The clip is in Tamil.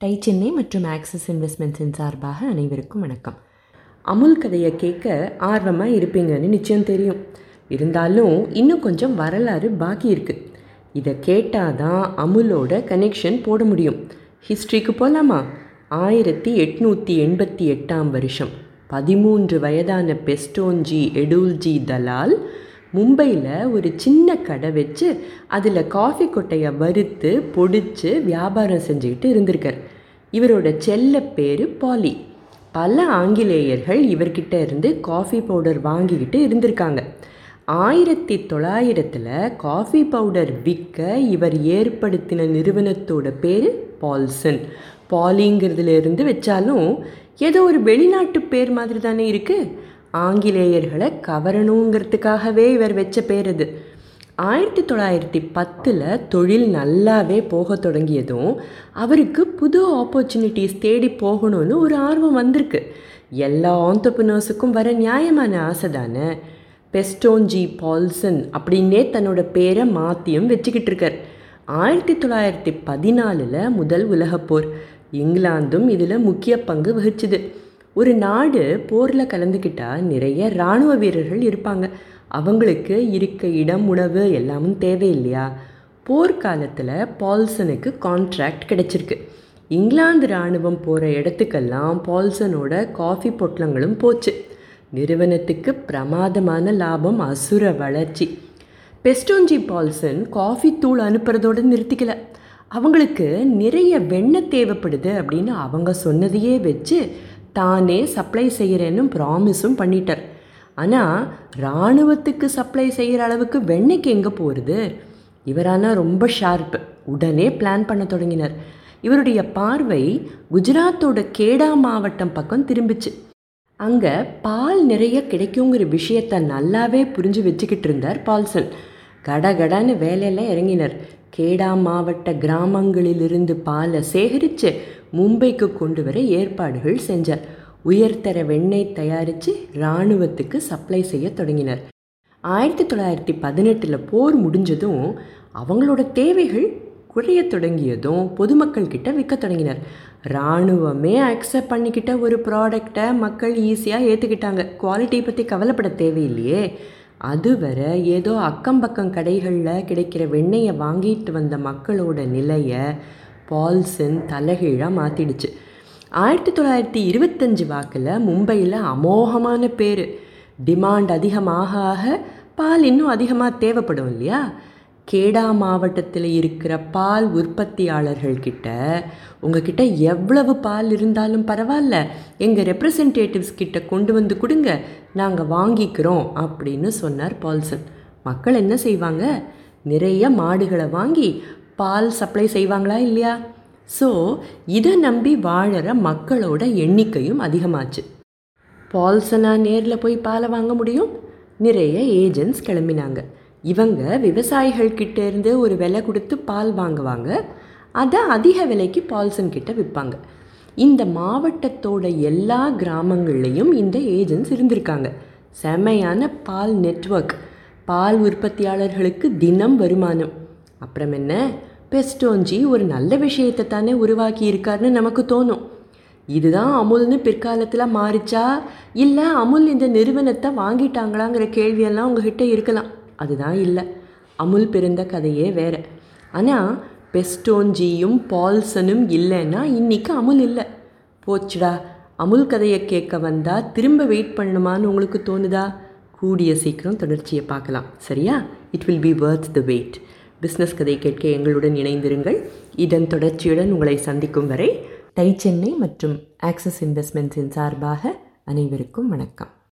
டை சென்னை மற்றும் ஆக்சிஸ் இன்வெஸ்ட்மெண்ட்ஸின் சார்பாக அனைவருக்கும் வணக்கம். அமுல் கதையை கேட்க ஆர்வமாக இருப்பீங்கன்னு நிச்சயம் தெரியும். இருந்தாலும் இன்னும் கொஞ்சம் வரலாறு பாக்கி இருக்குது இதை கேட்டால் தான் அமுலோட கனெக்ஷன் போட முடியும். ஹிஸ்ட்ரிக்கு போகலாமா ஆயிரத்தி எட்நூற்றி எண்பத்தி எட்டாம் வருஷம். பதிமூன்று வயதான பெஸ்டோன்ஜி எடுல்ஜி தலால் மும்பையில் ஒரு சின்ன கடை வச்சு அதில் காஃபி கொட்டையை வறுத்து பொடிச்சு வியாபாரம் செஞ்சுக்கிட்டு இருந்திருக்கார். இவரோட செல்ல பேர் பாலி. பல ஆங்கிலேயர்கள் இவர்கிட்ட இருந்து காஃபி பவுடர் வாங்கிக்கிட்டு இருந்திருக்காங்க. ஆயிரத்தி தொள்ளாயிரத்தில் காஃபி பவுடர் விற்க இவர் ஏற்படுத்தின நிறுவனத்தோட பேர் பால்சன். பாலிங்கிறதுலேருந்து வச்சாலும் ஏதோ ஒரு வெளிநாட்டு பேர் மாதிரி தானே இருக்குது ஆங்கிலேயர்களை கவரணுங்கிறதுக்காகவே இவர் வச்ச பேர் அது ஆயிரத்தி தொள்ளாயிரத்தி பத்தில் தொழில் நல்லாவே போக தொடங்கியதும் அவருக்கு புது ஆப்பர்ச்சுனிட்டிஸ் தேடி போகணும்னு ஒரு ஆர்வம் வந்திருக்கு. எல்லா ஆண்டர்பினர்ஸுக்கும் வர நியாயமான ஆசை தானே? பெஸ்டோன்ஜி பால்சன் அப்படின்னே தன்னோட பேரை மாற்றியும் வச்சுக்கிட்டு இருக்கார். ஆயிரத்தி தொள்ளாயிரத்தி பதினாலில் முதல் உலகப்போர் இங்கிலாந்தும் இதில் முக்கிய பங்கு வகிச்சுது. ஒரு நாடு போரில் கலந்துக்கிட்டால் நிறைய இராணுவ வீரர்கள் இருப்பாங்க. அவங்களுக்கு இருக்க இடம் உணவு எல்லாமும் தேவை இல்லையா போர்க்காலத்தில் பால்சனுக்கு கான்ட்ராக்ட் கிடச்சிருக்கு. இங்கிலாந்து இராணுவம் போகிற இடத்துக்கெல்லாம் பால்சனோட காஃபி பொட்டலங்களும் போச்சு. நிறுவனத்துக்கு பிரமாதமான லாபம் அசுர வளர்ச்சி. பெஸ்டோஞ்சி பால்சன் காஃபி தூள் அனுப்புறதோடு நிறுத்திக்கல. அவங்களுக்கு நிறைய வெண்ணெய் தேவைப்படுது அப்படின்னு அவங்க சொன்னதையே வச்சு தானே சப்ளை செய்கிறேன்னு ப்ராமிஸும் பண்ணிட்டார். ஆனால் இராணுவத்துக்கு சப்ளை செய்கிற அளவுக்கு வெண்ணெய்க்கு எங்கே போகிறது இவரான ரொம்ப ஷார்ப்பு உடனே பிளான் பண்ண தொடங்கினார். இவருடைய பார்வை குஜராத்தோட கேடா மாவட்டம் பக்கம் திரும்பிச்சு. அங்கே பால் நிறைய கிடைக்குங்கிற விஷயத்த நல்லாவே புரிஞ்சு வச்சுக்கிட்டு இருந்தார் பால்சன். கடகடன்னு வேலையெல்லாம் இறங்கினார். கேடா மாவட்ட கிராமங்களிலிருந்து பாலை சேகரித்து மும்பைக்கு கொண்டு வர ஏற்பாடுகள் செஞ்சார். உயர்தர வெண்ணெய் தயாரித்து இராணுவத்துக்கு சப்ளை செய்ய தொடங்கினர். ஆயிரத்தி தொள்ளாயிரத்தி பதினெட்டில் போர் முடிஞ்சதும் அவங்களோட தேவைகள் குறைய தொடங்கியதும் பொதுமக்கள் கிட்ட விற்க தொடங்கினர். இராணுவமே அக்செப்ட் பண்ணிக்கிட்ட ஒரு ப்ராடக்டை மக்கள் ஈஸியாக ஏற்றுக்கிட்டாங்க குவாலிட்டி பற்றி கவலைப்பட தேவையில்லையே. அதுவரை ஏதோ அக்கம் பக்கம் கடைகளில் கிடைக்கிற வெண்ணெயை வாங்கிட்டு வந்த மக்களோட நிலையை பால்சன் தலைகீழாக மாற்றிடுச்சு ஆயிரத்தி தொள்ளாயிரத்தி இருபத்தஞ்சி வாக்கில் மும்பையில் அமோகமான பேர். டிமாண்ட் அதிகமாக ஆக பால் இன்னும் அதிகமாக தேவைப்படும் இல்லையா? கேடா மாவட்டத்தில் இருக்கிற பால் உற்பத்தியாளர்கள்கிட்ட உங்ககிட்ட எவ்வளவு பால் இருந்தாலும் பரவாயில்ல. எங்கள் ரெப்ரசன்டேட்டிவ்ஸ் கிட்ட கொண்டு வந்து கொடுங்க. நாங்கள் வாங்கிக்கிறோம் அப்படின்னு சொன்னார் பால்சன் மக்கள் என்ன செய்வாங்க? நிறைய மாடுகளை வாங்கி பால் சப்ளை செய்வாங்களா இல்லையா? ஸோ இதை நம்பி வாழற மக்களோட எண்ணிக்கையும் அதிகமாச்சு. பால்சனா நேரில் போய் பாலை வாங்க முடியும்? நிறைய ஏஜென்ட்ஸ் கிளம்பினாங்க. இவங்க விவசாயிகள்கிட்ட இருந்து ஒரு விலை கொடுத்து பால் வாங்குவாங்க. அதை அதிக விலைக்கு பால்சன் கிட்ட விற்பாங்க. இந்த மாவட்டத்தோட எல்லா கிராமங்கள்லேயும் இந்த ஏஜென்ட்ஸ் இருந்திருக்காங்க. செமையான பால் நெட்ஒர்க் பால் உற்பத்தியாளர்களுக்கு தினம் வருமானம். அப்புறம் என்ன? பெஸ்டோஞ்சி ஒரு நல்ல விஷயத்தை தானே உருவாக்கி இருக்காருன்னு நமக்கு தோணும். இதுதான் அமுல்னு பிற்காலத்தில் மாறிச்சா? இல்லை அமுல் இந்த நிறுவனத்தை வாங்கிட்டாங்களாங்கிற கேள்வியெல்லாம் உங்ககிட்ட இருக்கலாம். அதுதான் இல்லை. அமுல் பிறந்த கதையே வேறு. ஆனால் பெஸ்டோன்ஜியும் பால்சனும் இல்லைன்னா இன்றைக்கி அமுல் இல்லை. போச்சுடா. அமுல் கதையை கேட்க வந்தால் திரும்ப வெயிட் பண்ணணுமான்னு உங்களுக்கு தோணுதா? கூடிய சீக்கிரம் தொடர்ச்சியை பார்க்கலாம். சரியா? It will be worth the wait business கதை கேட்க எங்களுடன் இணைந்திருங்கள். இதன் தொடர்ச்சியுடன் உங்களை சந்திக்கும் வரை டை சென்னை மற்றும் ஆக்சஸ் இன்வெஸ்ட்மெண்ட்ஸின் சார்பாக அனைவருக்கும் வணக்கம்.